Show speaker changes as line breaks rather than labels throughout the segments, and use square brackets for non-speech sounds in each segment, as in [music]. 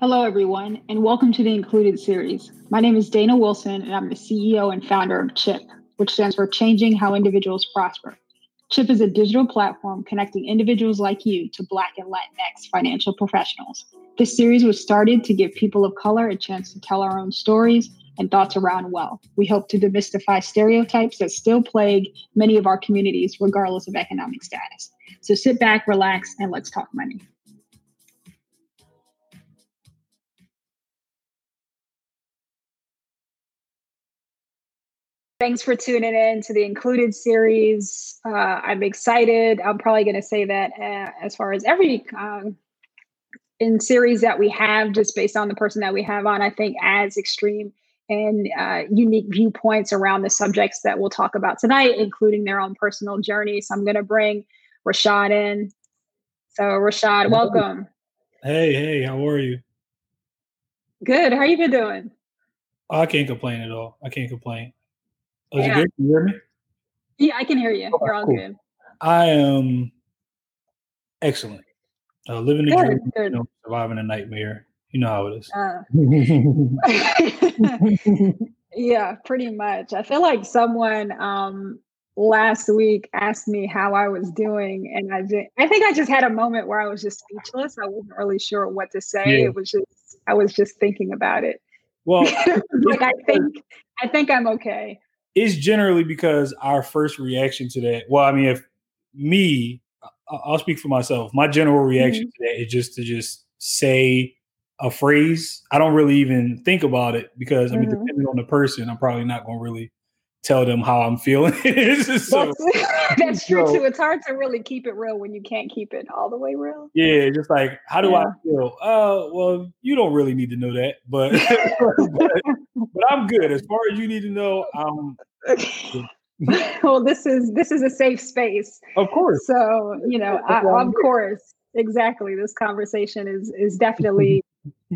Hello, everyone, and welcome to the Included series. My name is Dana Wilson, and I'm the CEO and founder of CHIP, which stands for Changing How Individuals Prosper. CHIP is a digital platform connecting individuals like you to Black and Latinx financial professionals. This series was started to give people of color a chance to tell our own stories and thoughts around wealth. We hope to demystify stereotypes that still plague many of our communities, regardless of economic status. So sit back, relax, and let's talk money. Thanks for tuning in to the Included series. Uh, I'm excited. I'm probably going to say that uh, as far as every um, in series that we have, just based on the person that we have on, I think adds extreme and uh, unique viewpoints around the subjects that we'll talk about tonight, including their own personal journey. So I'm going to bring Rashaad in. So Rashaad, welcome.
Hey, hey, how are you?
Good. How you been doing?
I can't complain at all. I can't complain. Oh, is yeah. it good? Can you hear me?
Yeah, I can hear you. You're all cool. good.
I am excellent. Uh, living the dream. You know, surviving a nightmare. You know how
it is. Uh, [laughs] [laughs] yeah, pretty much. I feel like someone um, last week asked me how I was doing, and I just, I think I just had a moment where I was just speechless. I wasn't really sure what to say. Yeah. It was just I was just thinking about it.
Well, [laughs]
like I think I think I'm okay
it's generally because our first reaction to that. Well, I mean, if me, I'll speak for myself. My general reaction mm-hmm. to that is just to just say a phrase. I don't really even think about it because I mean, mm-hmm. depending on the person, I'm probably not going to really tell them how I'm feeling. [laughs]
so, that's, [laughs] that's true so, too. It's hard to really keep it real when you can't keep it all the way real.
Yeah, just like how do yeah. I feel? Uh, well, you don't really need to know that, but [laughs] but, but, I'm good. As far as you need to know, I'm.
well, this is this is a safe space.
Of course.
So you know, I, of course, exactly. This conversation is is definitely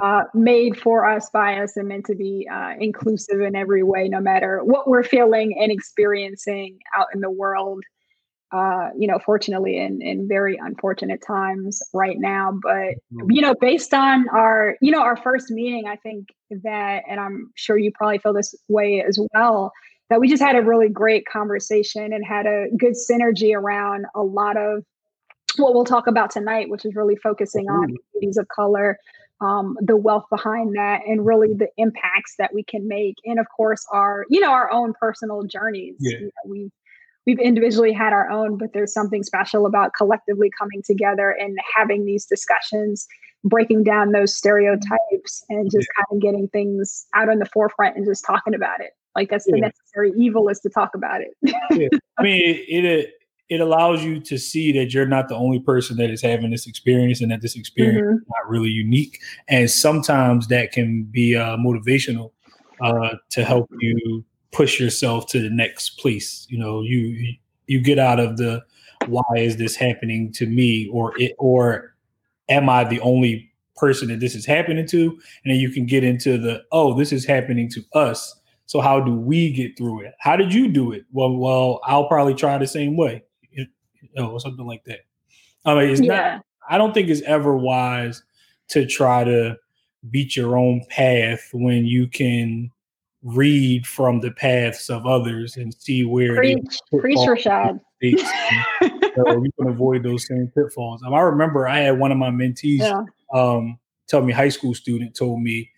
uh, made for us by us and meant to be uh, inclusive in every way, no matter what we're feeling and experiencing out in the world. Uh, you know, fortunately, in in very unfortunate times right now. But mm-hmm. you know, based on our you know our first meeting, I think that, and I'm sure you probably feel this way as well. That we just had a really great conversation and had a good synergy around a lot of what we'll talk about tonight, which is really focusing on communities of color, um, the wealth behind that and really the impacts that we can make and of course our you know our own personal journeys yeah. you know, we've we've individually had our own but there's something special about collectively coming together and having these discussions breaking down those stereotypes and just yeah. kind of getting things out on the forefront and just talking about it like that's yeah. the necessary evil is to talk about it
yeah. i mean it, it it allows you to see that you're not the only person that is having this experience and that this experience mm-hmm. is not really unique. And sometimes that can be uh, motivational uh, to help you push yourself to the next place. You know, you you get out of the why is this happening to me or it or am I the only person that this is happening to? And then you can get into the oh, this is happening to us. So how do we get through it? How did you do it? Well, well, I'll probably try the same way know, or something like that. I mean, it's yeah. not. I don't think it's ever wise to try to beat your own path when you can read from the paths of others and see where
preach, preach Rashaad. [laughs]
so you can avoid those same pitfalls. Um, I remember I had one of my mentees yeah. um, tell me, high school student told me,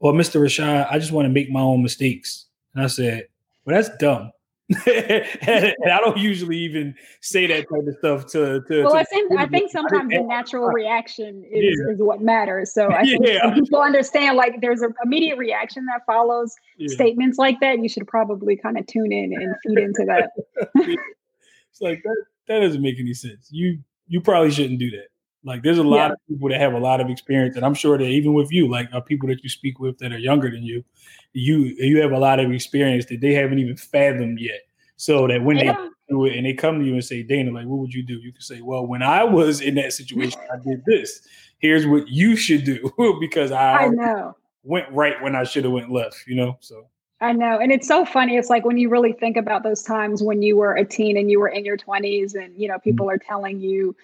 "Well, Mr. Rashaad, I just want to make my own mistakes," and I said, "Well, that's dumb." [laughs] and, I don't usually even say that type of stuff to. to
well,
to
I think I think sometimes the natural reaction is, yeah. is what matters. So I [laughs] think yeah. people understand like there's an immediate reaction that follows yeah. statements like that. You should probably kind of tune in and feed into that. [laughs]
it's like that. That doesn't make any sense. You you probably shouldn't do that. Like there's a lot of people that have a lot of experience, and I'm sure that even with you, like uh, people that you speak with that are younger than you, you you have a lot of experience that they haven't even fathomed yet. So that when yeah. they do it and they come to you and say, Dana, like, what would you do? You can say, Well, when I was in that situation, I did this. Here's what you should do [laughs] because I,
I know
went right when I should have went left. You know, so.
I know. And it's so funny. It's like when you really think about those times when you were a teen and you were in your 20s and, you know, people mm-hmm. are telling you,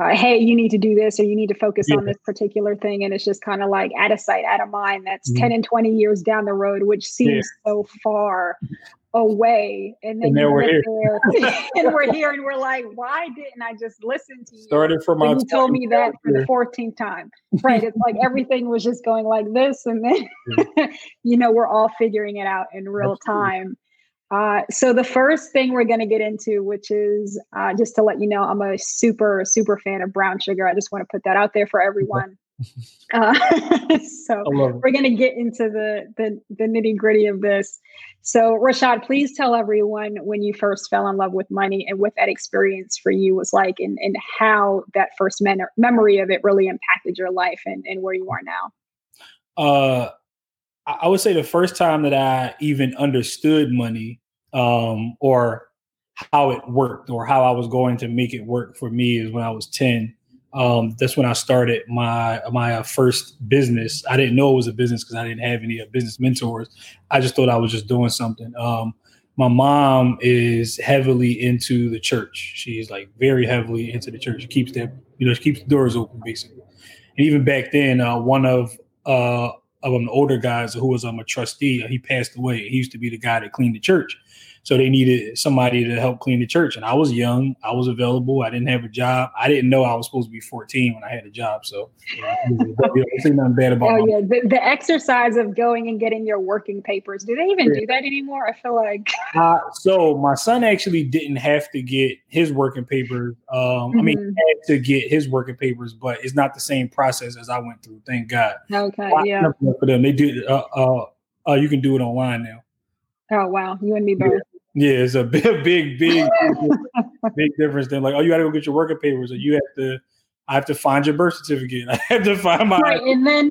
uh, hey, you need to do this or you need to focus yeah. on this particular thing. And it's just kind of like out of sight, out of mind. That's mm-hmm. 10 and 20 years down the road, which seems yeah. so far away. And then
and we're here. [laughs]
and we're here and we're like, why didn't I just listen to you?
Started from
you told me that for the 14th time. Right. It's like [laughs] everything was just going like this. And then, [laughs] you know, we're all figuring it out in real Absolutely. time. Uh, so the first thing we're going to get into, which is uh, just to let you know, I'm a super super fan of brown sugar. I just want to put that out there for everyone. Uh, [laughs] so we're going to get into the the, the nitty gritty of this. So Rashaad, please tell everyone when you first fell in love with money and what that experience for you was like, and and how that first men- memory of it really impacted your life and and where you are now.
Uh I would say the first time that I even understood money um, or how it worked or how I was going to make it work for me is when I was 10. Um, that's when I started my my uh, first business. I didn't know it was a business because I didn't have any uh, business mentors. I just thought I was just doing something. Um, my mom is heavily into the church. She's like very heavily into the church. She keeps that you know she keeps the doors open basically. And even back then, uh, one of uh, of the older guys who was um, a trustee. He passed away. He used to be the guy that cleaned the church. So they needed somebody to help clean the church. And I was young. I was available. I didn't have a job. I didn't know I was supposed to be 14 when I had a job. So yeah, I say nothing bad about
Oh, yeah. The, the, exercise of going and getting your working papers. Do they even yeah. do that anymore? I feel like. [laughs]
uh, so my son actually didn't have to get his working papers. Um, mm-hmm. I mean, mm-hmm. had to get his working papers, but it's not the same process as I went through. Thank God.
Okay. Yeah.
For them, they do. Uh, uh, uh, you can do it online now.
Oh wow, you and me both.
Yeah, it's a [laughs] big, big, big, [laughs] big difference than like, oh, you got to go get your working papers, or you have to, I have to find your birth certificate. [laughs] I have to find my
right, and then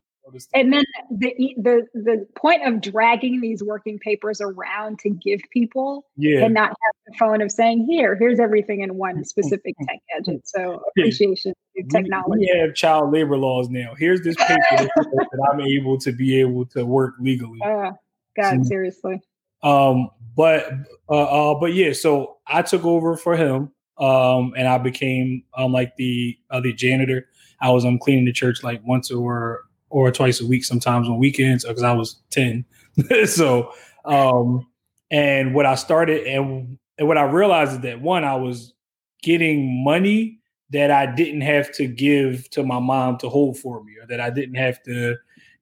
and then the the the point of dragging these working papers around to give people,
yeah,
and not have the phone of saying, here, here's everything in one specific tech gadget. So appreciation yeah. technology.
We have child labor laws now. Here's this paper that I'm able to be able to work legally.
Uh, God, so, seriously.
Um, but uh, uh, but yeah, so I took over for him, um, and I became um like the uh, the janitor. I was um cleaning the church like once or or twice a week, sometimes on weekends, because I was ten. [laughs] so um, and what I started and and what I realized is that one, I was getting money that I didn't have to give to my mom to hold for me, or that I didn't have to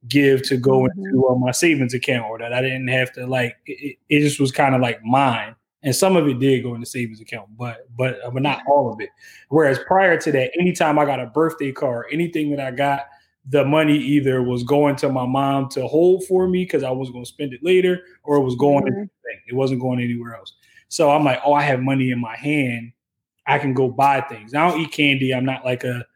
give to go mm-hmm. into uh, my savings account or that. I didn't have to like it, it just was kind of like mine. And some of it did go in the savings account but but uh, but not all of it. Whereas prior to that anytime I got a birthday card anything that I got the money either was going to my mom to hold for me because I was going to spend it later or it was going mm-hmm. it wasn't going anywhere else. So I'm like oh I have money in my hand. I can go buy things. I don't eat candy. I'm not like a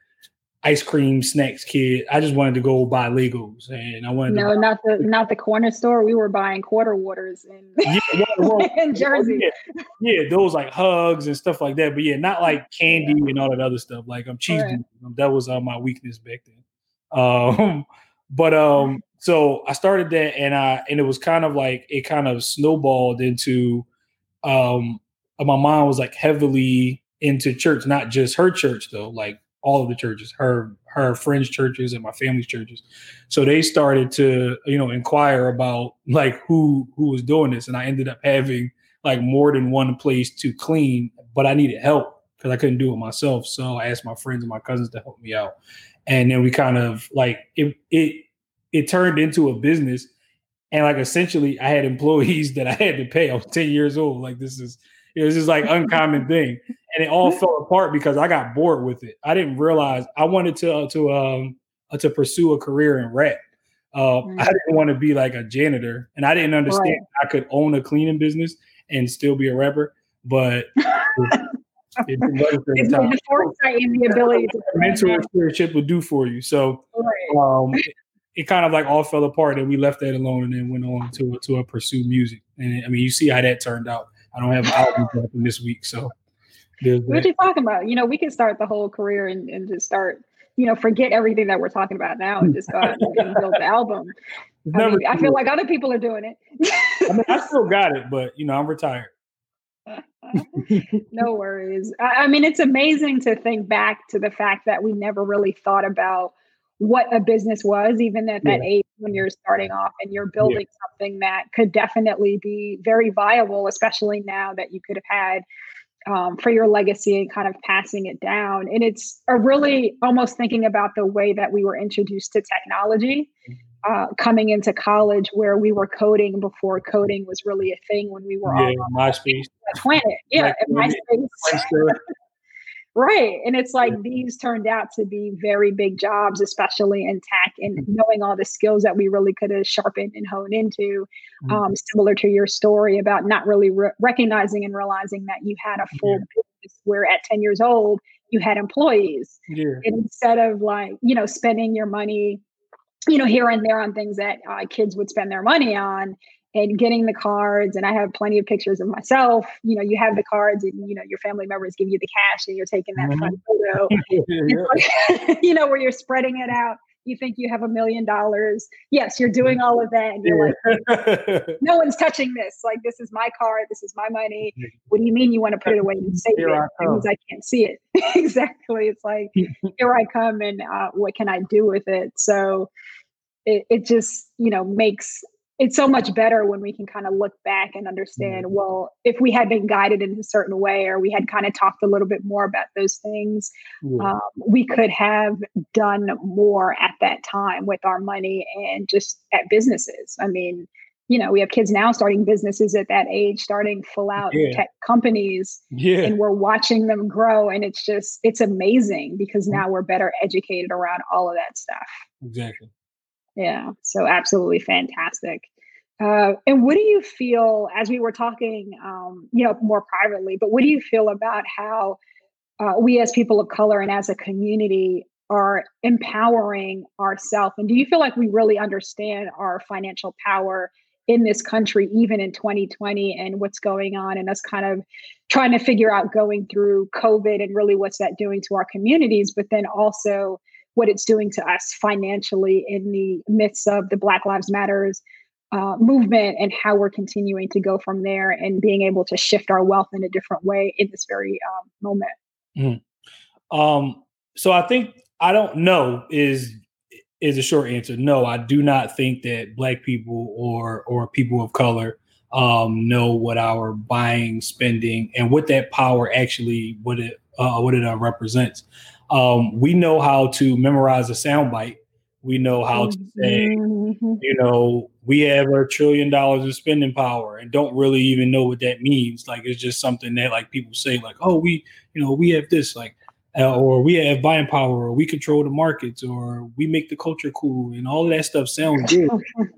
ice cream snacks kid. I just wanted to go buy Legos, and I wanted.
No, not the [laughs] not the corner store. We were buying quarter waters in yeah, [laughs] well, well, in Jersey.
Yeah, yeah, those like hugs and stuff like that. But yeah, not like [laughs] candy yeah. and all that other stuff. Like I'm um, cheese. Right. That was uh, my weakness back then. Um, but um, so I started that, and I and it was kind of like it kind of snowballed into um. My mom was like heavily into church, not just her church though. Like all of the churches, her her friends' churches and my family's churches. So they started to, you know, inquire about like who who was doing this. And I ended up having like more than one place to clean, but I needed help because I couldn't do it myself. So I asked my friends and my cousins to help me out. And then we kind of like it it it turned into a business. And like essentially I had employees [laughs] that I had to pay. I was 10 years old. Like this is it was just like uncommon thing, and it all [laughs] fell apart because I got bored with it. I didn't realize I wanted to uh, to um uh, to pursue a career in rap. Uh, I didn't want to be like a janitor, and I didn't understand right. I could own a cleaning business and still be a rapper. But [laughs] it,
it it's the foresight and the ability to [laughs]
mentorship will do for you. So um, it, it, kind of like all fell apart, and we left that alone, and then went on to to pursue music. And I mean, you see how that turned out. I don't have an album dropping this week, so.
What are you talking about? You know, we can start the whole career and, and just start, you know, forget everything that we're talking about now and just go out and build the album. I, mean, I, feel like other people are doing it.
I mean, I still got it, but you know, I'm retired.
no worries. I, I mean, it's amazing to think back to the fact that we never really thought about what a business was, even at that yeah. age when you're starting off and you're building yeah. something that could definitely be very viable, especially now that you could have had um, for your legacy and kind of passing it down. And it's a really almost thinking about the way that we were introduced to technology uh, coming into college, where we were coding before coding was really a thing when we were yeah,
on MySpace
planet. Yeah, MySpace. [laughs] Right. And it's like these turned out to be very big jobs, especially in tech and mm-hmm. knowing all the skills that we really could have sharpened and honed into. Mm-hmm. Um, similar to your story about not really re- recognizing and realizing that you had a full yeah. business where at 10 years old, you had employees. Yeah. And instead of like, you know, spending your money, you know, here and there on things that uh, kids would spend their money on, and getting the cards and i have plenty of pictures of myself. You know you have the cards and you know your family members give you the cash and you're taking that mm-hmm. photo. [laughs] Like, [laughs] you know where you're spreading it out. You think you have a million dollars. Yes you're doing all of that and you're like [laughs] no one's touching this. Like this is my card. This is my money. What do you mean you want to put it away and save here it? Because I, I can't see it. Exactly. It's like here i come and uh, what can i do with it? So it, it just you know makes it's so much better when we can kind of look back and understand mm-hmm. well if we had been guided in a certain way or we had kind of talked a little bit more about those things yeah. um, we could have done more at that time with our money and just at businesses i mean you know we have kids now starting businesses at that age starting full out yeah. tech companies yeah. and we're watching them grow and it's just it's amazing because mm-hmm. now we're better educated around all of that stuff
exactly
yeah. So absolutely fantastic. Uh, and what do you feel as we were talking, um, you know, more privately, but what do you feel about how uh, we as people of color and as a community are empowering ourselves? And do you feel like we really understand our financial power in this country, even in 2020 and what's going on and us kind of trying to figure out going through COVID and really what's that doing to our communities, but then also what it's doing to us financially in the midst of the Black Lives Matters uh, movement and how we're continuing to go from there and being able to shift our wealth in a different way in this very um, moment.
Mm-hmm. Um, so I think I don't know is is a short answer. No, I do not think that Black people or or people of color um, know what our buying, spending, and what that power actually what it uh, what it uh, represents. Um, we know how to memorize a soundbite. We know how to say, mm-hmm. you know, we have a trillion dollars of spending power and don't really even know what that means. Like it's just something that like people say, like, oh, we, you know, we have this, like, uh, or we have buying power, or we control the markets, or we make the culture cool, and all of that stuff sounds good,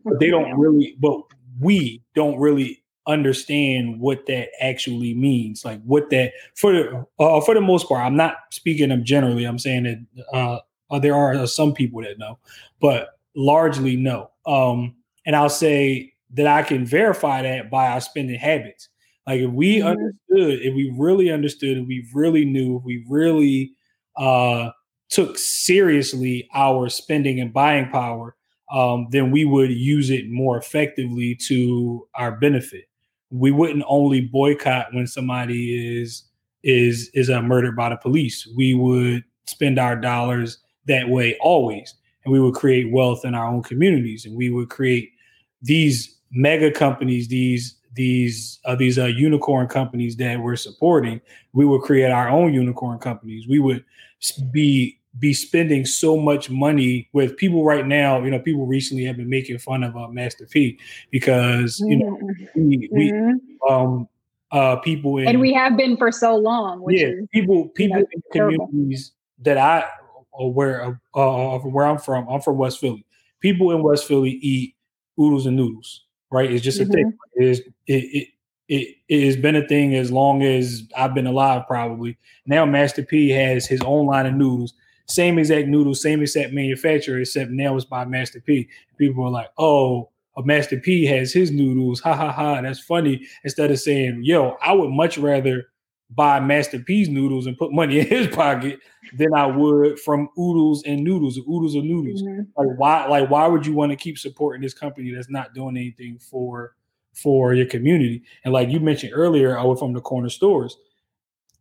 but they don't really. But we don't really understand what that actually means like what that for the uh, for the most part i'm not speaking of generally i'm saying that uh, uh, there are some people that know but largely no. Um and i'll say that i can verify that by our spending habits. Like if we mm-hmm. understood if we really understood if we really knew if we really uh took seriously our spending and buying power um, then we would use it more effectively to our benefit we wouldn't only boycott when somebody is is is uh, murdered by the police. We would spend our dollars that way always, and we would create wealth in our own communities, and we would create these mega companies, these these uh, these uh, unicorn companies that we're supporting. We would create our own unicorn companies. We would be be spending so much money with people right now. You know, people recently have been making fun of uh, Master P because you know mm-hmm. we, we mm-hmm. um uh people in,
and we have been for so long.
yeah, is, people people you know, in communities that I where uh, where I'm from. I'm from West Philly. People in West Philly eat oodles and noodles. Right? It's just mm-hmm. a thing. Mm-hmm. It is it, it it, it has been a thing as long as I've been alive, probably. Now Master P has his own line of noodles same exact noodles, same exact manufacturer, except now it's by Master P. People are like, oh, a Master P has his noodles. Ha ha ha. That's funny. Instead of saying, yo, I would much rather buy Master P's noodles and put money [laughs] in his pocket than I would from oodles and noodles, oodles or noodles. Mm-hmm. Like why, like why would you want to keep supporting this company that's not doing anything for for your community. And like you mentioned earlier, away from the corner stores,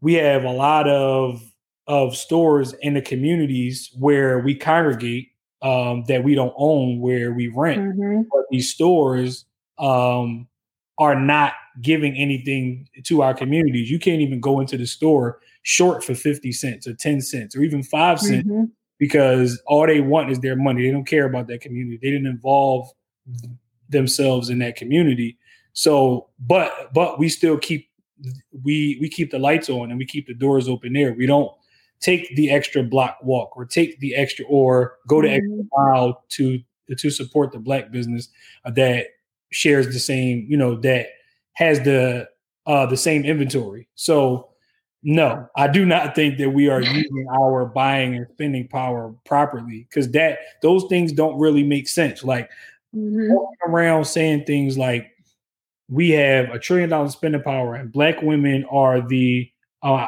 we have a lot of of stores in the communities where we congregate um, that we don't own, where we rent. Mm-hmm. But these stores um, are not giving anything to our communities. You can't even go into the store short for 50 cents or 10 cents or even 5 cents mm-hmm. because all they want is their money. They don't care about that community. They didn't involve themselves in that community. So, but but we still keep we we keep the lights on and we keep the doors open there. We don't take the extra block walk or take the extra or go to mm-hmm. extra mile to to support the black business that shares the same, you know, that has the uh the same inventory. So no, I do not think that we are [laughs] using our buying and spending power properly because that those things don't really make sense. Like mm-hmm. around saying things like we have a trillion dollar spending power and black women are the uh,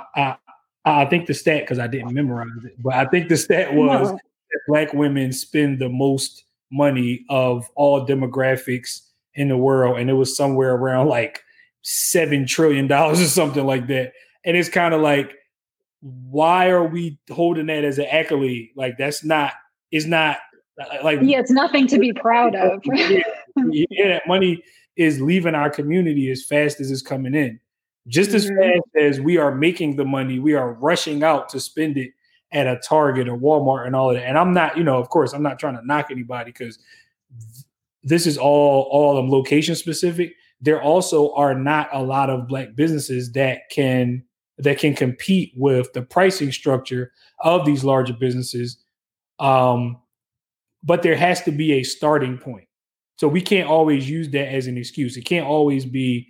I, think the stat because I didn't memorize it, but I think the stat was no. that black women spend the most money of all demographics in the world, and it was somewhere around like seven trillion dollars [laughs] or something like that. And it's kind of like, why are we holding that as an accolade? Like that's not. It's not uh, uh, like
yeah, it's nothing to be proud of. [laughs]
yeah, yeah, that money is leaving our community as fast as it's coming in. Just as mm-hmm. fast as we are making the money, we are rushing out to spend it at a Target or Walmart and all of that. And I'm not, you know, of course, I'm not trying to knock anybody because this is all all um, location specific. There also are not a lot of black businesses that can that can compete with the pricing structure of these larger businesses. Um, but there has to be a starting point. So we can't always use that as an excuse. It can't always be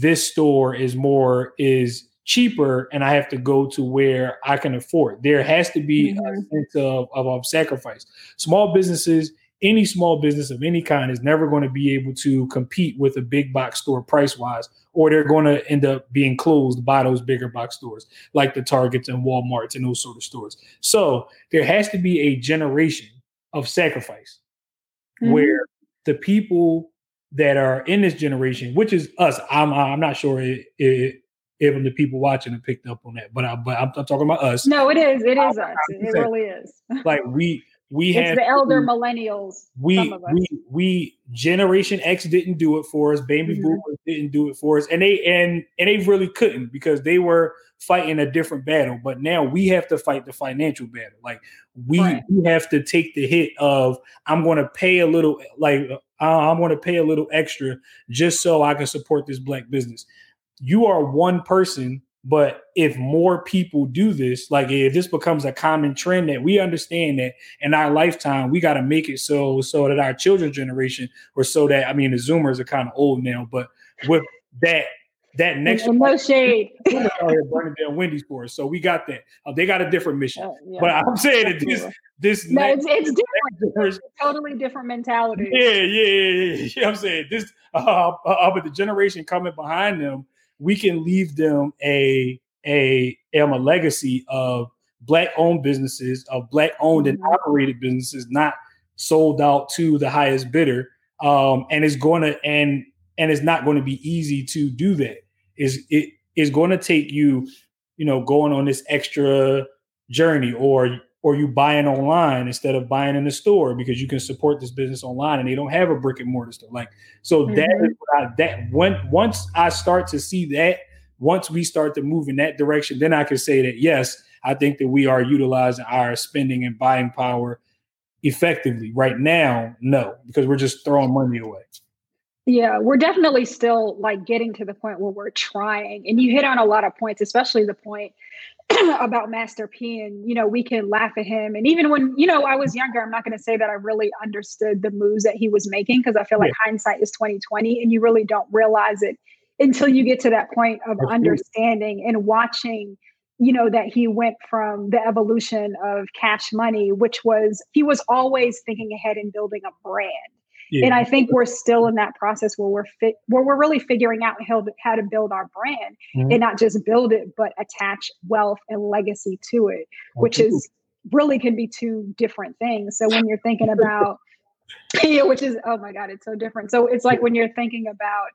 this store is more is cheaper and I have to go to where I can afford. There has to be mm-hmm. a sense of, of, of sacrifice. Small businesses any small business of any kind is never going to be able to compete with a big box store price wise, or they're going to end up being closed by those bigger box stores like the Targets and Walmarts and those sort of stores. So there has to be a generation of sacrifice mm-hmm. where the people that are in this generation, which is us, I'm I'm not sure it, it, if the people watching have picked up on that, but I but I'm, I'm talking about us.
No, it is. It is I, us. it really is.
like we we
it's
have
the elder millennials.
We we we Generation X didn't do it for us. Baby mm-hmm. boomers didn't do it for us, and they and and they really couldn't because they were fighting a different battle. But now we have to fight the financial battle. Like we right. we have to take the hit of I'm going to pay a little like I'm going to pay a little extra just so I can support this black business. You are one person but if more people do this, like if this becomes a common trend that we understand that in our lifetime, we got to make it so so that our children's generation, or so that I mean the Zoomers are kind of old now, but with that that next
no shade
burning down Wendy's for us. So we got that. Uh, they got a different mission. Uh, yeah, but I'm saying that this this
no, next, it's, it's different. It's totally different mentality.
Yeah, yeah, yeah, yeah. yeah. [laughs] I'm saying this, uh, uh, uh, but the generation coming behind them we can leave them a a um, a legacy of black owned businesses, of black owned and mm-hmm. operated businesses, not sold out to the highest bidder. Um, and it's going to and and it's not going to be easy to do that. Is it is going to take you, you know, going on this extra journey or or you buying online instead of buying in the store because you can support this business online and they don't have a brick and mortar store. Like so mm-hmm. that is what I, that when once I start to see that, once we start to move in that direction, then I can say that yes, I think that we are utilizing our spending and buying power effectively. Right now, no, because we're just throwing money away.
Yeah, we're definitely still like getting to the point where we're trying. And you hit on a lot of points, especially the point [clears throat] about Master P, and you know, we can laugh at him. And even when you know I was younger, I'm not going to say that I really understood the moves that he was making because I feel like yeah. hindsight is 2020, and you really don't realize it until you get to that point of understanding and watching. You know that he went from the evolution of cash money, which was he was always thinking ahead and building a brand yeah. And I think we're still in that process where we're fit, where we're really figuring out how to, how to build our brand mm-hmm. and not just build it, but attach wealth and legacy to it, which is really can be two different things. So when you're thinking about, [laughs] yeah, which is oh my god, it's so different. So it's like when you're thinking about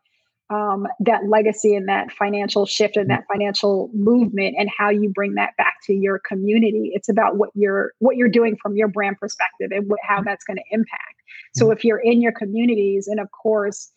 um, that legacy and that financial shift and that financial movement and how you bring that back to your community. It's about what you're what you're doing from your brand perspective and what, how that's going to impact. So if you're in your communities and of course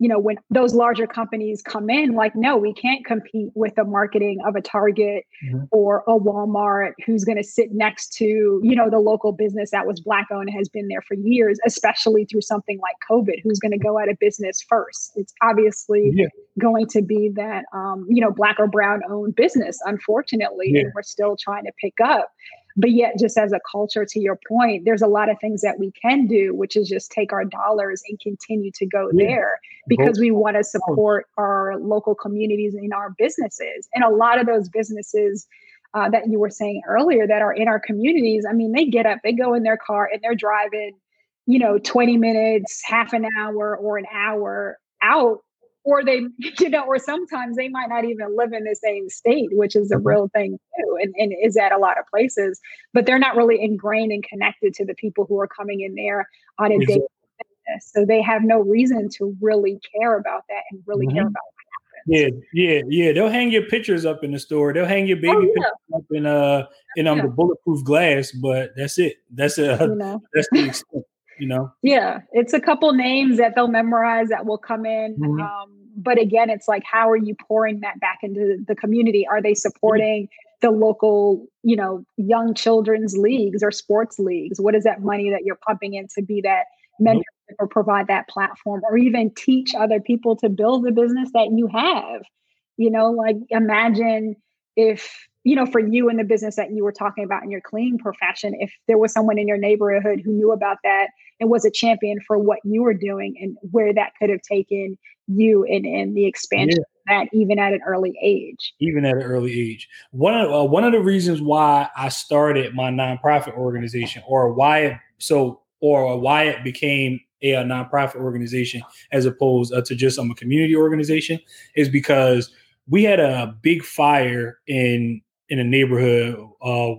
you know, when those larger companies come in, like, no, we can't compete with the marketing of a Target mm-hmm. or a Walmart who's going to sit next to, you know, the local business that was Black owned and has been there for years, especially through something like COVID, who's going to go out of business first. It's obviously yeah. going to be that, um, you know, Black or Brown owned business, unfortunately, yeah. and we're still trying to pick up. But yet, just as a culture, to your point, there's a lot of things that we can do, which is just take our dollars and continue to go yeah. there because we want to support our local communities and our businesses. And a lot of those businesses uh, that you were saying earlier that are in our communities, I mean, they get up, they go in their car and they're driving, you know, 20 minutes, half an hour, or an hour out or they, [laughs] you know, or sometimes they might not even live in the same state, which is a mm-hmm. real thing too, and, and is at a lot of places, but they're not really ingrained and connected to the people who are coming in there on a exactly. daily basis. So they have no reason to really care about that and really mm-hmm. care about
yeah, yeah, yeah. They'll hang your pictures up in the store. They'll hang your baby oh, yeah. pictures up in uh in um yeah. the bulletproof glass, but that's it. That's a you know? [laughs] that's the extent you know?
Yeah, it's a couple names that they'll memorize that will come in. Mm-hmm. Um, but again, it's like, how are you pouring that back into the community? Are they supporting the local, you know, young children's leagues or sports leagues? What is that money that you're pumping in to be that mentor or provide that platform or even teach other people to build the business that you have? You know, like imagine if you know, for you in the business that you were talking about in your cleaning profession, if there was someone in your neighborhood who knew about that and was a champion for what you were doing and where that could have taken you in, in the expansion yeah. of that, even at an early age.
Even at an early age. One of, uh, one of the reasons why I started my nonprofit organization or why it, so, or why it became a, a nonprofit organization as opposed uh, to just um, a community organization is because we had a big fire in in a neighborhood uh,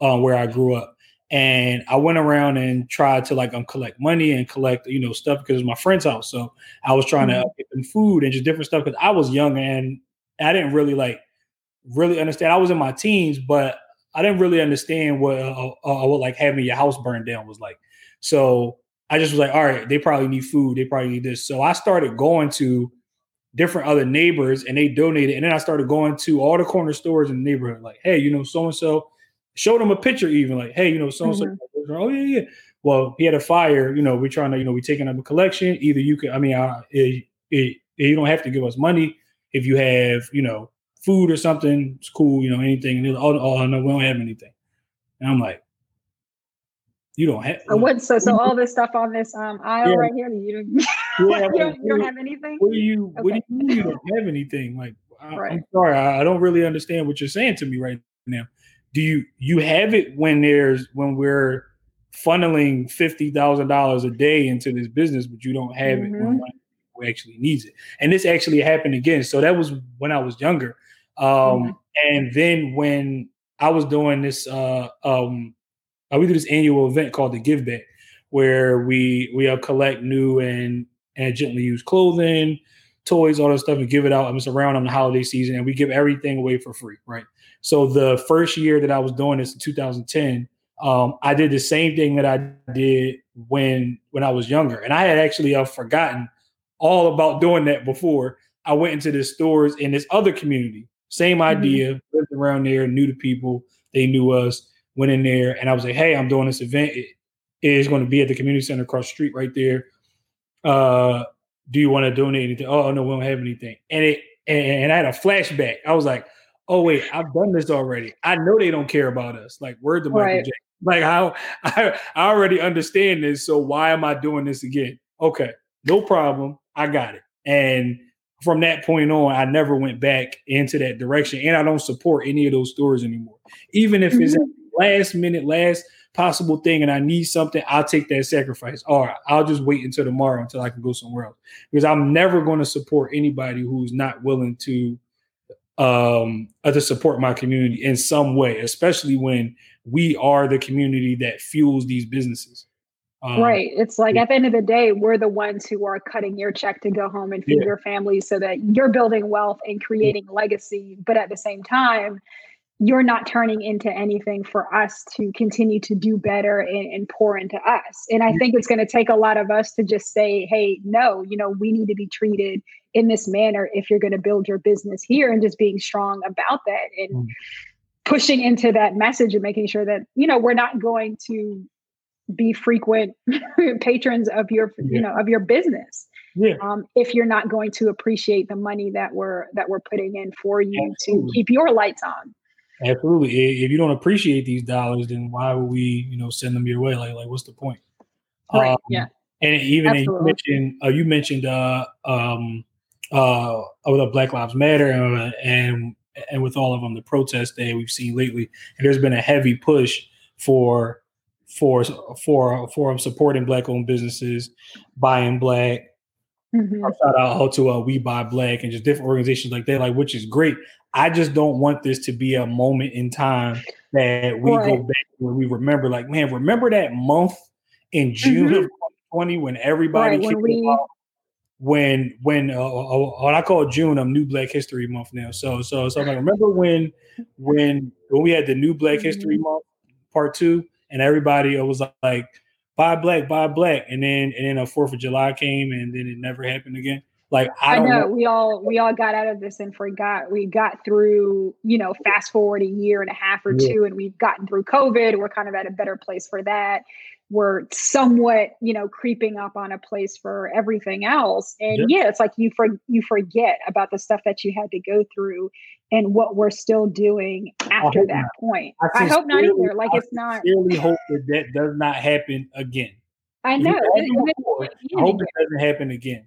uh, where I grew up. And I went around and tried to like um, collect money and collect, you know, stuff because it was my friend's house. So I was trying mm-hmm. to get them food and just different stuff because I was young and I didn't really like really understand. I was in my teens, but I didn't really understand what uh, uh, what like having your house burned down was like. So I just was like, all right, they probably need food. They probably need this. So I started going to different other neighbors and they donated. And then I started going to all the corner stores in the neighborhood, like, hey, you know, so and so, showed them a picture, even like, hey, you know, so and so. Oh, yeah, yeah. Well, he had a fire, you know, we're trying to, you know, we're taking up a collection. Either you can, I mean, uh, it, it, you don't have to give us money if you have, you know, food or something. It's cool, you know, anything. And oh, oh, no, we don't have anything. And I'm like, you don't have.
I what? So so all this stuff on this um aisle yeah. right here. You don't. [laughs] You, don't, you don't have anything.
What do you? Okay. What do you mean you don't have anything? Like I, right. I'm sorry, I, I don't really understand what you're saying to me right now. Do you you have it when there's when we're funneling fifty thousand dollars a day into this business, but you don't have mm-hmm. it when who actually needs it. And this actually happened again. So that was when I was younger. Um, mm-hmm. And then when I was doing this uh, um, uh, we do this annual event called the Give Back, where we we uh, collect new and and gently used clothing, toys, all that stuff, and give it out. I mean, it's around on the holiday season, and we give everything away for free, right? So the first year that I was doing this in 2010, um, I did the same thing that I did when when I was younger, and I had actually uh, forgotten all about doing that before. I went into the stores in this other community, same mm-hmm. idea, mm-hmm. lived around there, knew the people, they knew us, went in there and I was like, hey, I'm doing this event. It is going to be at the community center across the street right there. Uh, do you want to donate anything? Oh no, we don't have anything. And it and I had a flashback. I was like, oh wait, I've done this already. I know they don't care about us. Like word to Michael right. Jackson. Like how [laughs] I, I already understand this. So why am I doing this again? Okay, no problem. I got it. And from that point on, I never went back into that direction. And I don't support any of those stores anymore. Even if mm-hmm. it's last minute, last possible thing, and I need something, I'll take that sacrifice. Or I'll just wait until tomorrow until I can go somewhere else. Because I'm never going to support anybody who's not willing to um uh, to support my community in some way, especially when we are the community that fuels these businesses.
Um, right. It's like yeah. at the end of the day, we're the ones who are cutting your check to go home and feed yeah. your family so that you're building wealth and creating yeah. legacy. But at the same time, you're not turning into anything for us to continue to do better and, and pour into us. And I think it's going to take a lot of us to just say, hey, no, you know, we need to be treated in this manner if you're going to build your business here and just being strong about that and mm. pushing into that message and making sure that, you know, we're not going to be frequent [laughs] patrons of your, yeah. you know, of your business. Yeah. Um, if you're not going to appreciate the money that we're that we're putting in for you Absolutely. to keep your lights on.
Absolutely. If you don't appreciate these dollars, then why would we, you know, send them your way? Like, like what's the point?
Right. Um, yeah.
And even you mentioned, uh, you mentioned, uh, um, uh, with Black Lives Matter and, and and with all of them, the protests that we've seen lately, and there's been a heavy push for for for for supporting black-owned businesses, buying black. Mm-hmm. Shout out to uh, We Buy Black and just different organizations like that, like which is great. I just don't want this to be a moment in time that we right. go back when we remember, like, man, remember that month in June mm-hmm. of 2020 when everybody right, when, we, when when uh, uh, what I call June, I'm New Black History Month now. So so so I remember when when when we had the New Black mm-hmm. History Month part two, and everybody was like, "Buy black, buy black," and then and then a Fourth of July came, and then it never happened again. Like I, I know, know,
we all we all got out of this and forgot. We got through, you know, fast forward a year and a half or yeah. two, and we've gotten through COVID. We're kind of at a better place for that. We're somewhat, you know, creeping up on a place for everything else. And yeah, yeah it's like you for you forget about the stuff that you had to go through and what we're still doing after that not. point. I, I hope not either. Like I it's not.
I really hope that that does not happen again.
I know.
I hope it doesn't happen again.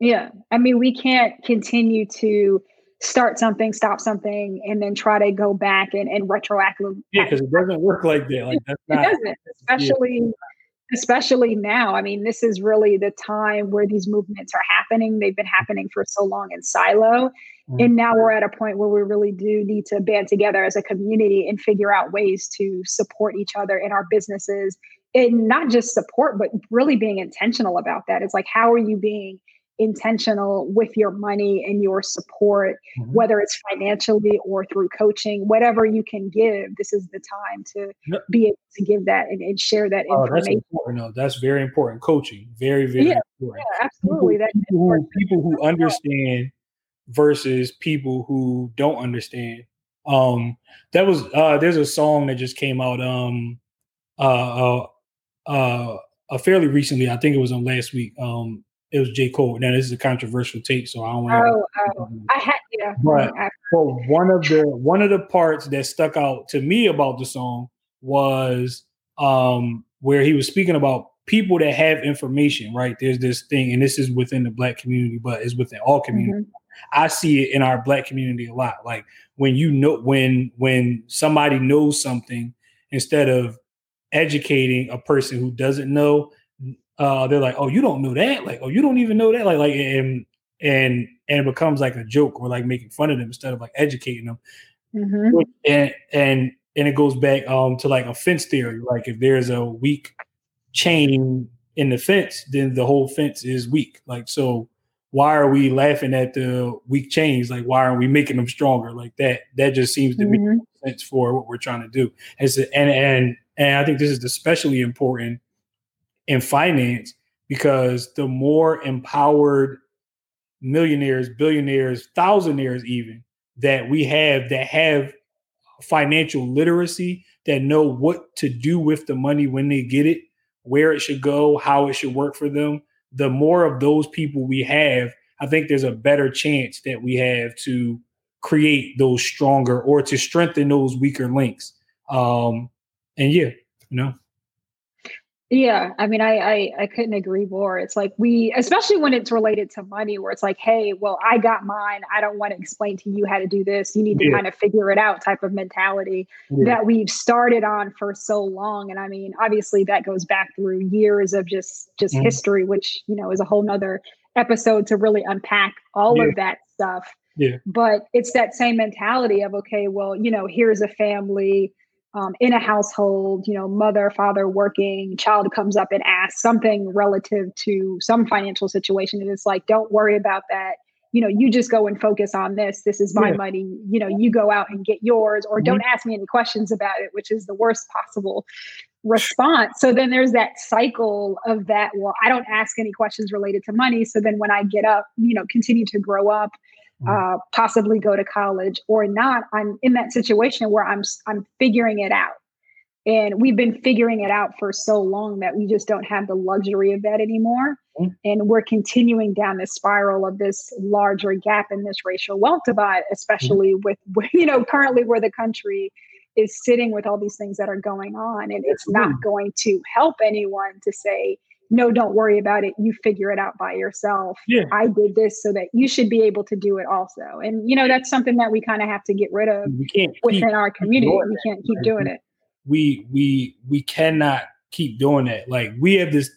Yeah. I mean, we can't continue to start something, stop something, and then try to go back and, and retroactively.
Yeah, because it doesn't work like that. Like that's not,
it doesn't, especially yeah. especially now. I mean, this is really the time where these movements are happening. They've been happening for so long in silo. Mm-hmm. And now we're at a point where we really do need to band together as a community and figure out ways to support each other in our businesses. And not just support, but really being intentional about that. It's like, how are you being intentional with your money and your support, mm-hmm. whether it's financially or through coaching, whatever you can give. This is the time to yep. be able to give that and, and share that oh, information.
That's important. No, that's very important. Coaching, very, very
yeah,
important.
Yeah, absolutely.
People, people, who, people who understand versus people who don't understand. Um, that was uh, there's a song that just came out um, uh, uh, uh, fairly recently. I think it was on last week. Um, it was J. Cole. Now this is a controversial take, so I don't want
oh, oh, [laughs] I had yeah.
But, but one of the one of the parts that stuck out to me about the song was um where he was speaking about people that have information, right? There's this thing, and this is within the black community, but it's within all communities. Mm-hmm. I see it in our black community a lot. Like when you know when when somebody knows something, instead of educating a person who doesn't know, uh, they're like, "Oh, you don't know that? Like, oh, you don't even know that? Like, like, and and and it becomes like a joke or like making fun of them instead of like educating them. Mm-hmm. And and and it goes back um to like a fence theory. Like, if there's a weak chain in the fence, then the whole fence is weak. Like, so why are we laughing at the weak chains? Like, why aren't we making them stronger? Like that. That just seems to mm-hmm. make sense for what we're trying to do. And and and and I think this is especially important in finance because the more empowered millionaires, billionaires, thousandaires, even that we have that have financial literacy, that know what to do with the money when they get it, where it should go, how it should work for them. The more of those people we have, I think there's a better chance that we have to create those stronger or to strengthen those weaker links. Um, and yeah, you know.
Yeah, I mean, I, I I couldn't agree more. It's like we, especially when it's related to money, where it's like, hey, well, I got mine. I don't want to explain to you how to do this. You need to yeah. kind of figure it out. Type of mentality yeah. that we've started on for so long. And I mean, obviously, that goes back through years of just just mm history, which you know is a whole nother episode to really unpack all yeah. of that stuff.
Yeah.
But it's that same mentality of okay, well, you know, here's a family um, in a household, you know, mother, father working, child comes up and asks something relative to some financial situation. And it's like, don't worry about that. You know, you just go and focus on this. This is my yeah. money. You know, you go out and get yours, or mm-hmm. don't ask me any questions about it, which is the worst possible response. So then there's that cycle of that. Well, I don't ask any questions related to money. So then when I get up, you know, continue to grow up Mm-hmm. Uh, possibly go to college or not i'm in that situation where i'm i'm figuring it out and we've been figuring it out for so long that we just don't have the luxury of that anymore mm-hmm. and we're continuing down this spiral of this larger gap in this racial wealth divide especially mm-hmm. with, [laughs] with you know currently where the country is sitting with all these things that are going on and it's not going to help anyone to say no, don't worry about it. You figure it out by yourself. Yeah. I did this so that you should be able to do it also. And, you know, that's something that we kind of have to get rid of we can't within our community. We can't keep doing it.
We, we, we cannot keep doing that. Like we have this,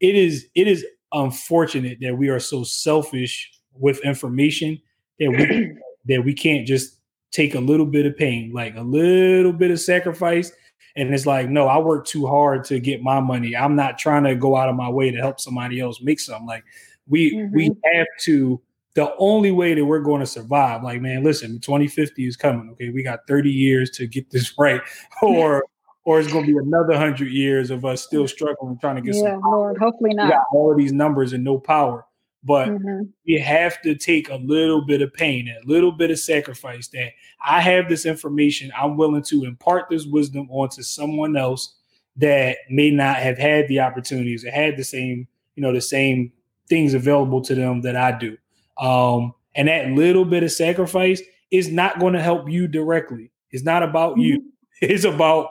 it is, it is unfortunate that we are so selfish with information that we, [clears throat] that we can't just take a little bit of pain, like a little bit of sacrifice and it's like no i work too hard to get my money. I'm not trying to go out of my way to help somebody else make something. Like we mm-hmm. we have to the only way that we're going to survive like man listen 2050 is coming okay? We got 30 years to get this [laughs] right [laughs] or or it's going to be another 100 years of us still struggling trying to get
yeah, some Lord, hopefully not.
all of these numbers and no power but mm-hmm. you have to take a little bit of pain, a little bit of sacrifice. That I have this information, I'm willing to impart this wisdom onto someone else that may not have had the opportunities or had the same, you know, the same things available to them that I do. Um, and that little bit of sacrifice is not going to help you directly. It's not about mm-hmm. you. [laughs] It's about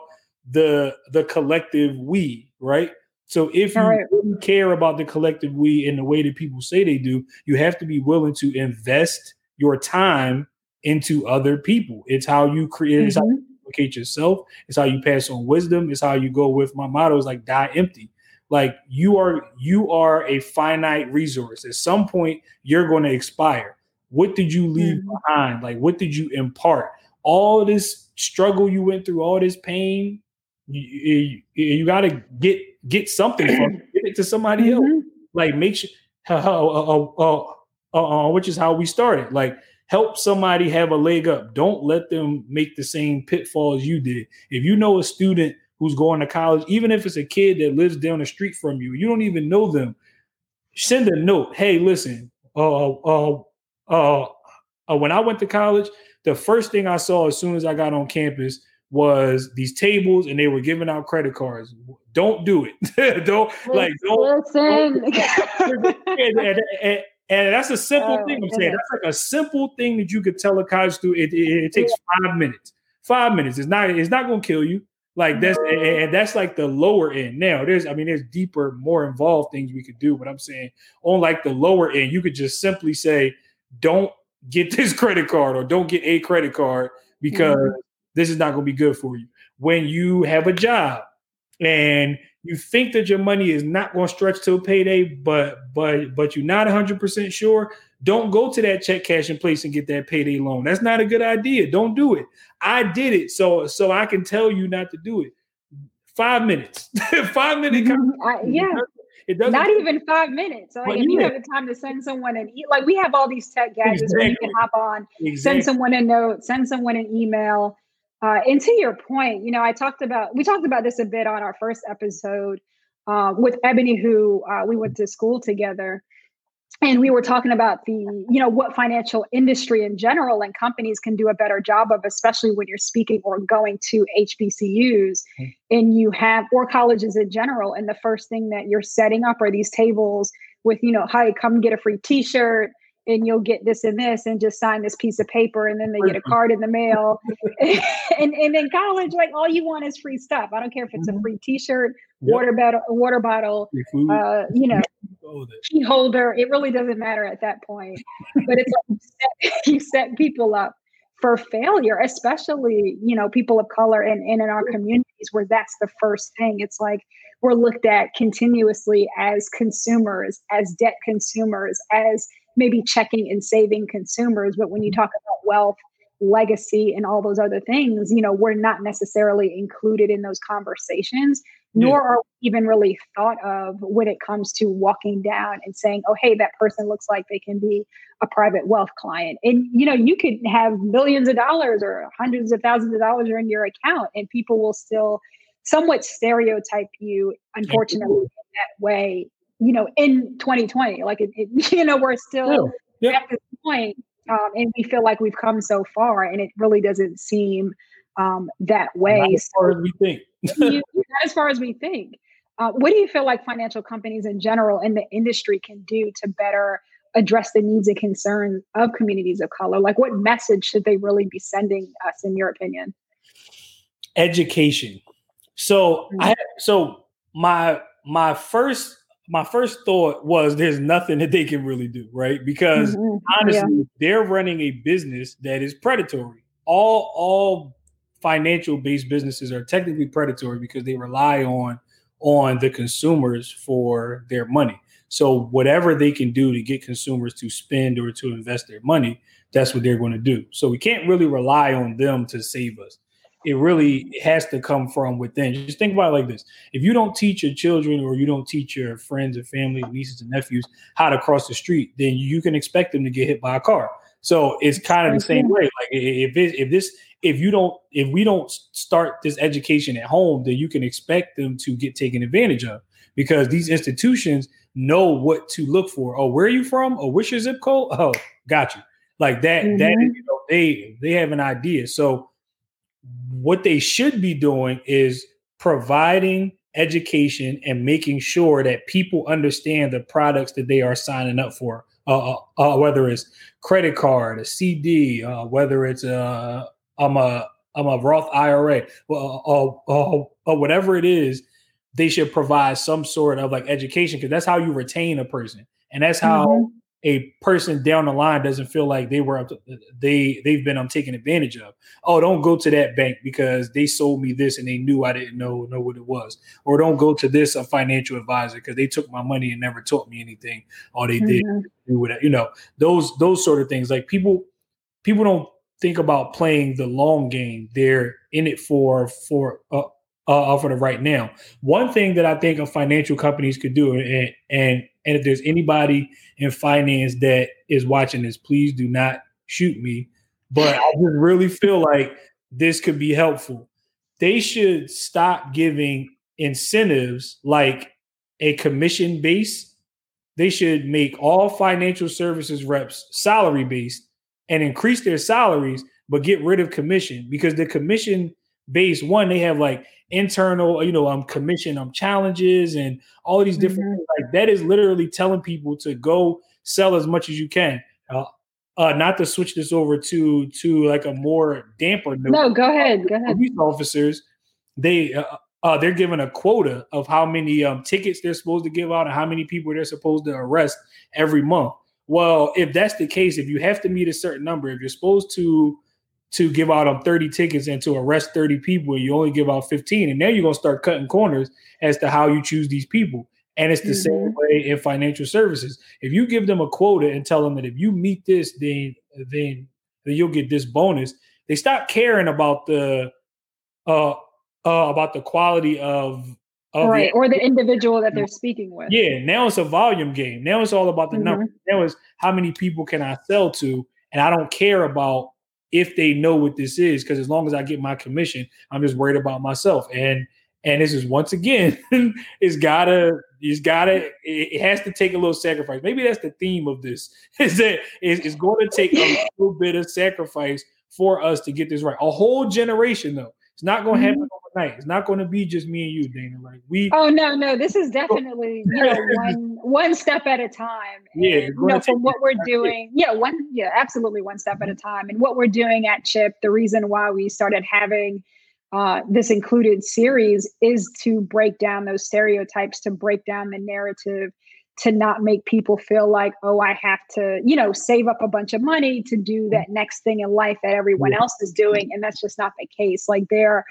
the the collective we, right? So if you right. really care about the collective we in the way that people say they do, you have to be willing to invest your time into other people. It's how you create, mm-hmm. how you educate yourself. It's how you pass on wisdom. It's how you go with my motto is like die empty. Like you are, you are a finite resource. At some point, you're going to expire. What did you leave mm-hmm. behind? Like what did you impart? All this struggle you went through, all this pain, you, you, you got to get get something from it, get it to somebody mm-hmm. else. Like make sure, uh, uh, uh, which is how we started. Like help somebody have a leg up. Don't let them make the same pitfalls you did. If you know a student who's going to college, even if it's a kid that lives down the street from you, you don't even know them. Send a note. Hey, listen. Uh, uh, uh, uh, when I went to college, the first thing I saw as soon as I got on campus was these tables and they were giving out credit cards. Don't do it. [laughs] don't like don't, listen. [laughs] And, and, and, and, that's a simple oh, thing I'm saying. That's like a simple thing that you could tell a college student. It, it, it takes five minutes. Five minutes. It's not. It's not going to kill you. Like that's and that's like the lower end. Now there's, I mean, there's deeper, more involved things we could do. But I'm saying on like the lower end, you could just simply say, "Don't get [laughs] this credit card" or "Don't get a credit card" because mm-hmm this is not going to be good for you. When you have a job and you think that your money is not going to stretch till payday, but but but you're not 100% sure, don't go to that check cashing place and get that payday loan. That's not a good idea. Don't do it. I did it, so so I can tell you not to do it. Five minutes, [laughs] five minute. [laughs]
I, yeah, it doesn't not even five minutes. Like if yeah. you have the time to send someone an e- like we have all these tech gadgets exactly. where you can hop on, exactly. send someone a note, send someone an email. Uh, and to your point, you know, I talked about we talked about this a bit on our first episode uh, with Ebony, who uh, we went to school together, and we were talking about the you know what financial industry in general and companies can do a better job of, especially when you're speaking or going to HBCUs mm-hmm. and you have or colleges in general, and the first thing that you're setting up are these tables with you know, hi, come get a free T-shirt and you'll get this and this and just sign this piece of paper and then they get a card in the mail. [laughs] And and in college like all you want is free stuff. I don't care if it's a mm-hmm. free t-shirt yep. water bottle water bottle uh, you know [laughs] key holder. It really doesn't matter at that point. But it's like you set, [laughs] you set people up for failure especially you know people of color and, and in our communities where that's the first thing. It's like we're looked at continuously as consumers as debt consumers as maybe checking and saving consumers. But when you talk about wealth legacy and all those other things, you know, we're not necessarily included in those conversations, nor yeah. are we even really thought of when it comes to walking down and saying, oh, hey, that person looks like they can be a private wealth client. And, you know, you could have millions of dollars or hundreds of thousands of dollars in your account, and people will still somewhat stereotype you, unfortunately, in that way, you know, in 2020. Like, it, it [laughs] you know, we're still yeah. at this point um, and we feel like we've come so far, and it really doesn't seem um, that way.
Not as far as we think. [laughs]
not as far as we think. Uh, what do you feel like financial companies in general and the industry can do to better address the needs and concerns of communities of color? Like, what message should they really be sending us, in your opinion?
Education. So, mm-hmm. I so my my first my first thought was there's nothing that they can really do, right? Because mm-hmm. honestly, yeah. they're running a business that is predatory. All all financial based businesses are technically predatory because they rely on on the consumers for their money. So whatever they can do to get consumers to spend or to invest their money, that's what they're going to do. So we can't really rely on them to save us it really has to come from within. Just think about it like this: if you don't teach your children or you don't teach your friends and family, nieces and nephews how to cross the street, then you can expect them to get hit by a car. So it's kind of the same way. Like if it, if this if you don't if we don't start this education at home, then you can expect them to get taken advantage of because these institutions know what to look for. Oh, where are you from? Oh, what's your zip code? Oh, got you. Like that. Mm-hmm. That you know, they they have an idea. So what they should be doing is providing education and making sure that people understand the products that they are signing up for. Uh, uh, uh whether it's credit card, a CD, uh, whether it's a I'm a I'm a Roth IRA, well, uh, uh, whatever it is, they should provide some sort of like education because that's how you retain a person, and that's how mm-hmm a person down the line doesn't feel like they were up to, they they've been um taken advantage of. Oh, don't go to that bank because they sold me this and they knew I didn't know know what it was. Or don't go to this a financial advisor because they took my money and never taught me anything. All they did mm-hmm. do it, you know, those those sort of things. Like people people don't think about playing the long game. They're in it for for uh, uh, for the right now. One thing that I think of financial companies could do, and and and if there's anybody in finance that is watching this, please do not shoot me. But I just really feel like this could be helpful. They should stop giving incentives like a commission base. They should make all financial services reps salary based and increase their salaries, but get rid of commission because the commission base one, they have like internal, you know, um, commission um challenges and all of these different mm-hmm. things. Like that is literally telling people to go sell as much as you can. Uh, uh, not to switch this over to to like a more damper
note. No, go ahead. Go ahead.
Police officers, they uh, uh, they're given a quota of how many um, tickets they're supposed to give out and how many people they're supposed to arrest every month. Well, if that's the case, if you have to meet a certain number, if you're supposed to to give out on 30 tickets and to arrest 30 people, you only give out 15. And now you're going to start cutting corners as to how you choose these people. And it's the mm-hmm. same way in financial services. If you give them a quota and tell them that if you meet this, then then, then you'll get this bonus, they stop caring about the uh, uh about the quality of
right the, or the individual that they're speaking with.
Yeah, now it's a volume game. Now it's all about the mm-hmm. number. Now it's how many people can I sell to, and I don't care about if they know what this is because as long as i get my commission i'm just worried about myself. And and this is once again [laughs] it's gotta it's gotta it has to take a little sacrifice. Maybe that's the theme of this [laughs] is that it's going to take a [laughs] little bit of sacrifice for us to get this right. A whole generation though it's not going to happen mm-hmm. overnight. It's not going to be just me and you, Dana. Like we.
Oh no, no. This is definitely [laughs] you know one one step at a time. And, yeah, you know from what we're doing. Yeah, one. Yeah, absolutely one step at a time. And what we're doing at Chip, the reason why we started having uh, this included series is to break down those stereotypes, to break down the narrative, to not make people feel like, oh, I have to, you know, save up a bunch of money to do that next thing in life that everyone else is doing. And that's just not the case. Like there,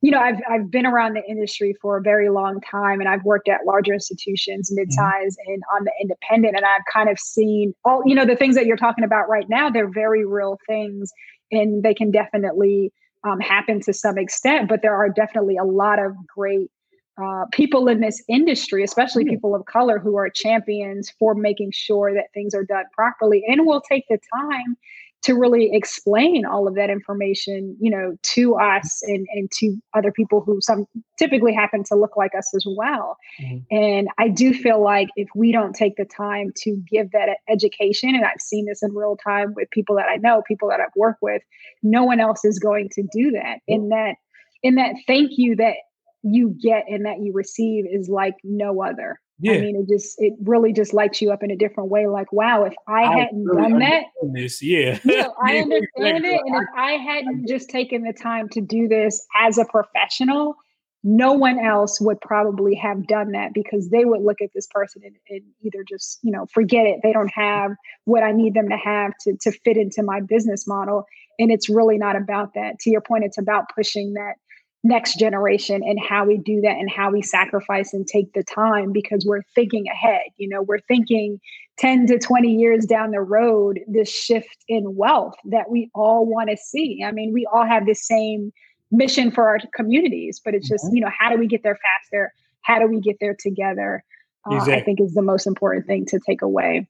you know, I've I've been around the industry for a very long time and I've worked at larger institutions, mm-hmm. mid-size and on the independent. And I've kind of seen all, you know, the things that you're talking about right now, they're very real things and they can definitely um, happen to some extent. But there are definitely a lot of great uh, people in this industry, especially people of color, who are champions for making sure that things are done properly and will take the time to really explain all of that information, you know, to us and, and to other people who some typically happen to look like us as well. Mm-hmm. And I do feel like if we don't take the time to give that education, and I've seen this in real time with people that I know, people that I've worked with, no one else is going to do that. In that, in that thank you that you get and that you receive is like no other. Yeah. I mean, it just it really just lights you up in a different way. Like, wow, if I, I hadn't really done that,
this, yeah, [laughs]
you know, I understand it, and if I hadn't just taken the time to do this as a professional, no one else would probably have done that because they would look at this person and, and, either just you know forget it. They don't have what I need them to have to to fit into my business model, and it's really not about that. To your point, it's about pushing that next generation and how we do that and how we sacrifice and take the time because we're thinking ahead you know we're thinking 10 to 20 years down the road this shift in wealth that we all want to see i mean we all have the same mission for our communities but it's just mm-hmm. you know how do we get there faster how do we get there together uh, exactly. i think is the most important thing to take away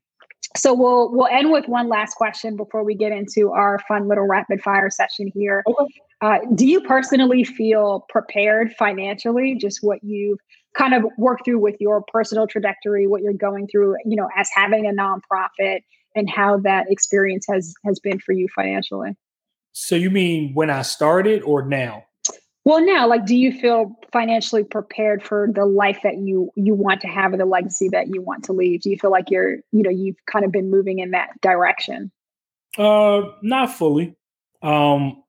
so we'll we'll end with one last question before we get into our fun little rapid fire session here okay. Uh, do you personally feel prepared financially? Just what you've kind of worked through with your personal trajectory, what you're going through, you know, as having a nonprofit, and how that experience has has been for you financially.
So you mean when I started or now?
Well, now, like, do you feel financially prepared for the life that you you want to have or the legacy that you want to leave? Do you feel like you're, you know, you've kind of been moving in that direction?
Uh, not fully. Um,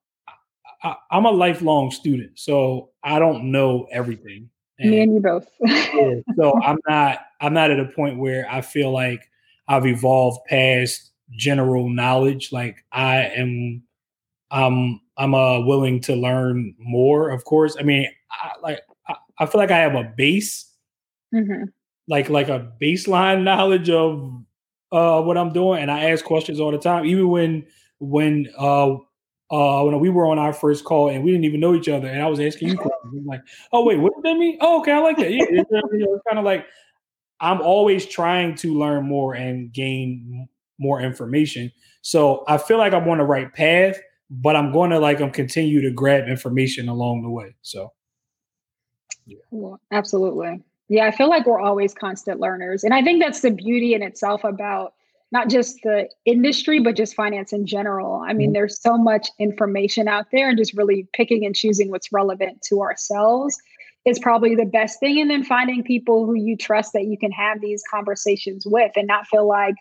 I, am a lifelong student, so I don't know everything.
And, Me and you both.
yeah, so [laughs] I'm not I'm not at a point where I feel like I've evolved past general knowledge. Like I am, I'm I'm uh, willing to learn more. Of course, I mean, I, like I, I feel like I have a base, mm-hmm. like like a baseline knowledge of uh, what I'm doing, and I ask questions all the time, even when when uh, uh, when we were on our first call and we didn't even know each other, and I was asking you questions. I'm like, oh wait, what does that mean? Oh, okay, I like that. Yeah, it's, it's kind of like I'm always trying to learn more and gain more information. So I feel like I'm on the right path, but I'm going to like I'm continue to grab information along the way. So,
yeah. Well, absolutely. Yeah, I feel like we're always constant learners, and I think that's the beauty in itself about not just the industry, but just finance in general. I mean, mm-hmm. there's so much information out there, and just really picking and choosing what's relevant to ourselves is probably the best thing. And then finding people who you trust that you can have these conversations with and not feel like,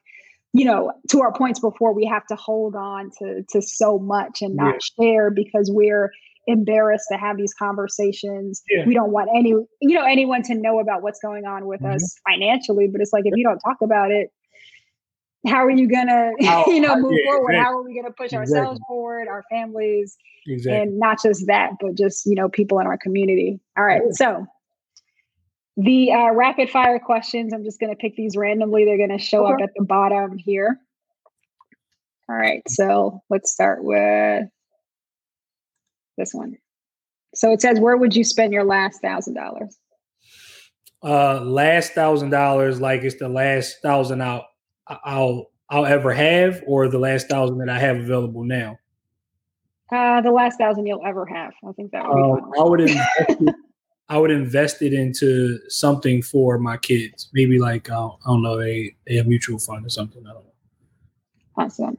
you know, to our points before, we have to hold on to, to so much and not yeah. share because we're embarrassed to have these conversations. Yeah. We don't want any, you know, anyone to know about what's going on with mm-hmm. us financially. But it's like if you don't talk about it, how are you gonna [laughs] you know move yeah, forward exactly. how are we gonna push exactly. ourselves forward our families exactly. and not just that but just you know people in our community all right so the uh, rapid fire questions i'm just gonna pick these randomly they're gonna show okay. up at the bottom here all right so let's start with this one so it says where would you spend your last thousand dollars
uh last thousand dollars like it's the last thousand out I'll I'll ever have, or the last thousand that I have available now?
Uh, the last thousand you'll ever have. I think that would uh,
I would invest it, [laughs] I would invest it into something for my kids. Maybe like uh, I don't know a a mutual fund or something. I don't know.
Awesome.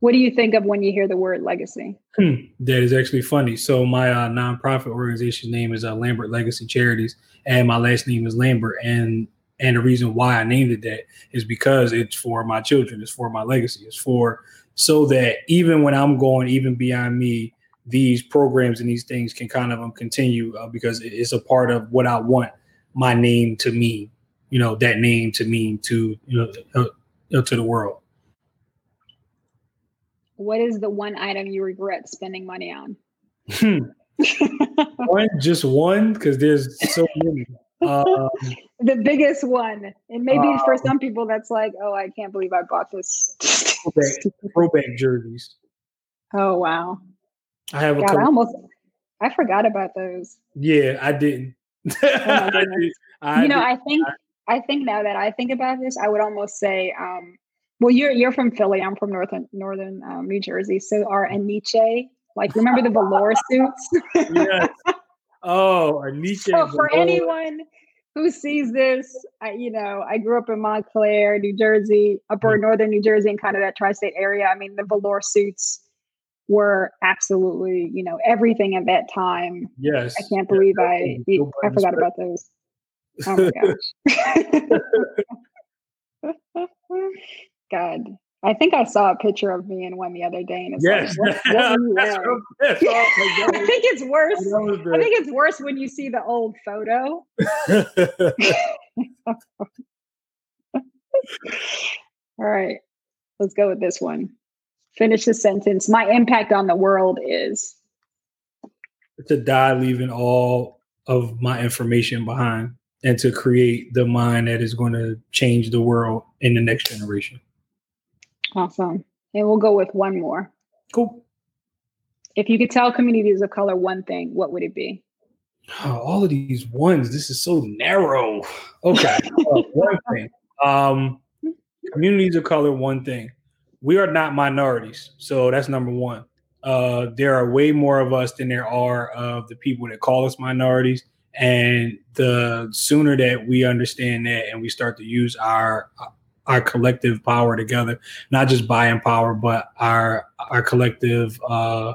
What do you think of when you hear the word legacy?
Hmm, that is actually funny. So my uh, nonprofit organization name is uh, Lambert Legacy Charities, and my last name is Lambert. And and the reason why I named it that is because it's for my children, it's for my legacy, it's for so that even when I'm going even beyond me, these programs and these things can kind of um, continue uh, because it's a part of what I want my name to mean. You know, that name to mean to you know uh, to the world.
What is the one item you regret spending money on? [laughs]
one, just one, because there's so many. Um, [laughs]
the biggest one, and maybe um, for some people, that's like, oh, I can't believe I bought this.
throwback jerseys.
Oh wow!
I have
God, a couple. I almost I forgot about those.
Yeah, I didn't. Oh [laughs] I
did, I you know, did, I think I, think now that I think about this, I would almost say, um, well, you're you're from Philly. I'm from northern northern um, New Jersey. So our Aniche, like remember the velour suits?
yes. [laughs] Oh, Aniche.
So for anyone who sees this, I, you know, I grew up in Montclair, New Jersey, upper mm-hmm. northern New Jersey, and kind of that tri-state area. I mean, the velour suits were absolutely, you know, everything at that time.
Yes.
I can't believe I I forgot about those. Oh my gosh. [laughs] [laughs] God. I think I saw a picture of me in one the other day, and it's yes. like, what, what [laughs] oh, [laughs] I think it's worse. I think it's worse when you see the old photo. [laughs] All right, let's go with this one. Finish the sentence. My impact on the world is
to die, leaving all of my information behind, and to create the mind that is going to change the world in the next generation.
Awesome. And we'll go with one more.
Cool.
If you could tell communities of color one thing, what would it be?
Oh, all of these ones. This is so narrow. Okay. [laughs] uh, one thing. Um, communities of color, one thing. We are not minorities. So that's number one. Uh, there are way more of us than there are of the people that call us minorities. And the sooner that we understand that and we start to use our our collective power together, not just buying power, but our our collective uh,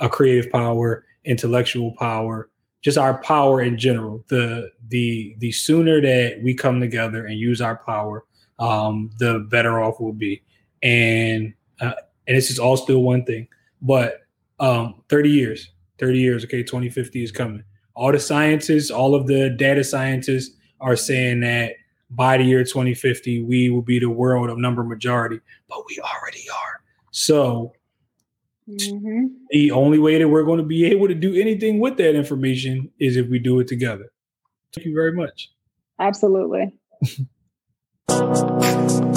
a creative power, intellectual power, just our power in general. The the the sooner that we come together and use our power, um, the better off we'll be. And uh, and this is all still one thing, but um, 30 years, 30 years, okay, 2050 is coming. All the scientists, all of the data scientists are saying that by the year 2050, we will be the world of number majority, but we already are. So mm-hmm. the only way that we're going to be able to do anything with that information is if we do it together. Thank you very much.
Absolutely. [laughs]